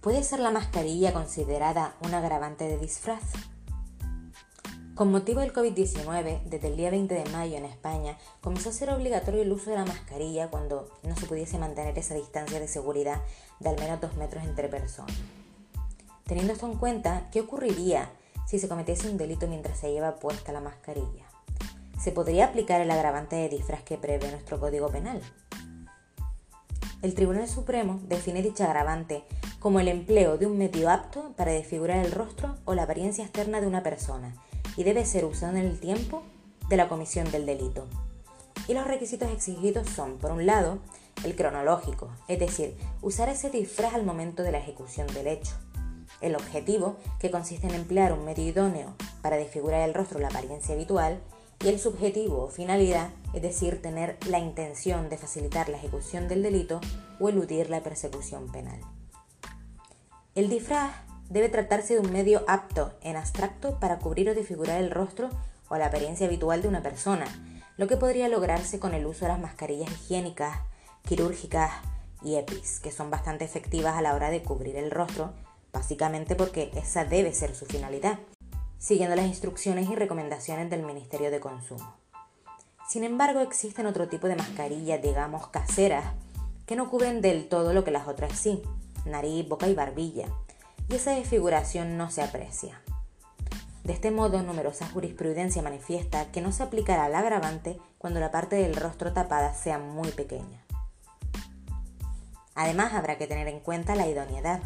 ¿Puede ser la mascarilla considerada un agravante de disfraz? Con motivo del COVID-19, desde el día 20 de mayo en España comenzó a ser obligatorio el uso de la mascarilla cuando no se pudiese mantener esa distancia de seguridad de al menos dos metros entre personas. Teniendo esto en cuenta, ¿qué ocurriría si se cometiese un delito mientras se lleva puesta la mascarilla? ¿Se podría aplicar el agravante de disfraz que prevé nuestro Código Penal? El Tribunal Supremo define dicha agravante como el empleo de un medio apto para desfigurar el rostro o la apariencia externa de una persona y debe ser usado en el tiempo de la comisión del delito. Y los requisitos exigidos son, por un lado, el cronológico, es decir, usar ese disfraz al momento de la ejecución del hecho. El objetivo, que consiste en emplear un medio idóneo para desfigurar el rostro o la apariencia habitual, y el subjetivo o finalidad, es decir, tener la intención de facilitar la ejecución del delito o eludir la persecución penal. El disfraz debe tratarse de un medio apto en abstracto para cubrir o desfigurar el rostro o la apariencia habitual de una persona, lo que podría lograrse con el uso de las mascarillas higiénicas, quirúrgicas y EPIs, que son bastante efectivas a la hora de cubrir el rostro, básicamente porque esa debe ser su finalidad, siguiendo las instrucciones y recomendaciones del Ministerio de Consumo. Sin embargo, existen otro tipo de mascarillas, digamos, caseras, que no cubren del todo lo que las otras sí, nariz, boca y barbilla, y esa desfiguración no se aprecia. De este modo, numerosa jurisprudencia manifiesta que no se aplicará al agravante cuando la parte del rostro tapada sea muy pequeña. Además, habrá que tener en cuenta la idoneidad,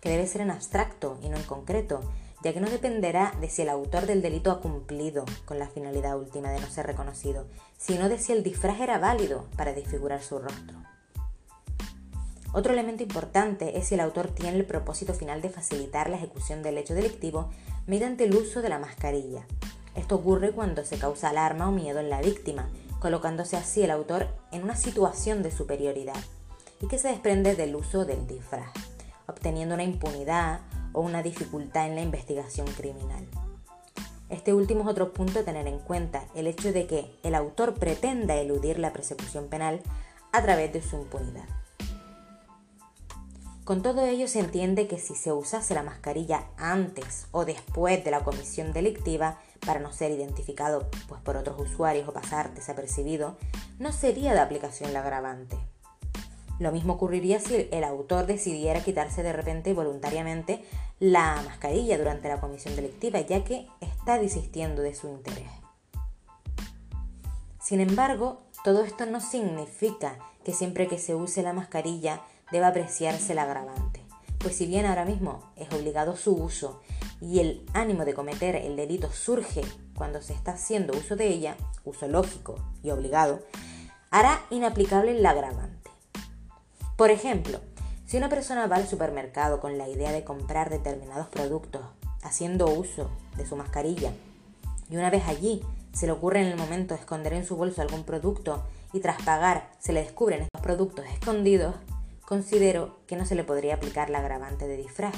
que debe ser en abstracto y no en concreto, ya que no dependerá de si el autor del delito ha cumplido con la finalidad última de no ser reconocido, sino de si el disfraz era válido para desfigurar su rostro. Otro elemento importante es si el autor tiene el propósito final de facilitar la ejecución del hecho delictivo mediante el uso de la mascarilla. Esto ocurre cuando se causa alarma o miedo en la víctima, colocándose así el autor en una situación de superioridad y que se desprende del uso del disfraz, obteniendo una impunidad o una dificultad en la investigación criminal. Este último es otro punto a tener en cuenta, el hecho de que el autor pretenda eludir la persecución penal a través de su impunidad. Con todo ello se entiende que si se usase la mascarilla antes o después de la comisión delictiva para no ser identificado pues, por otros usuarios o pasar desapercibido, no sería de aplicación la agravante. Lo mismo ocurriría si el autor decidiera quitarse de repente voluntariamente la mascarilla durante la comisión delictiva, ya que está desistiendo de su interés. Sin embargo, todo esto no significa que siempre que se use la mascarilla debe apreciarse el agravante, pues si bien ahora mismo es obligado su uso y el ánimo de cometer el delito surge cuando se está haciendo uso de ella, uso lógico y obligado, hará inaplicable el agravante. Por ejemplo, si una persona va al supermercado con la idea de comprar determinados productos, haciendo uso de su mascarilla, y una vez allí se le ocurre en el momento esconder en su bolso algún producto y tras pagar se le descubren estos productos escondidos, considero que no se le podría aplicar la agravante de disfraz,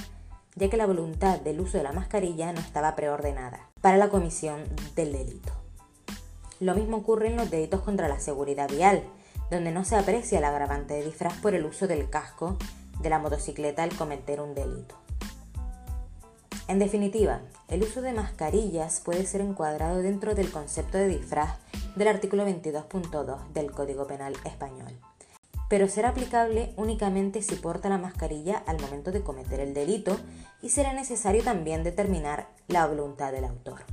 ya que la voluntad del uso de la mascarilla no estaba preordenada para la comisión del delito. Lo mismo ocurre en los delitos contra la seguridad vial, donde no se aprecia el agravante de disfraz por el uso del casco de la motocicleta al cometer un delito. En definitiva, el uso de mascarillas puede ser encuadrado dentro del concepto de disfraz del artículo 22.2 del Código Penal español pero será aplicable únicamente si porta la mascarilla al momento de cometer el delito y será necesario también determinar la voluntad del autor.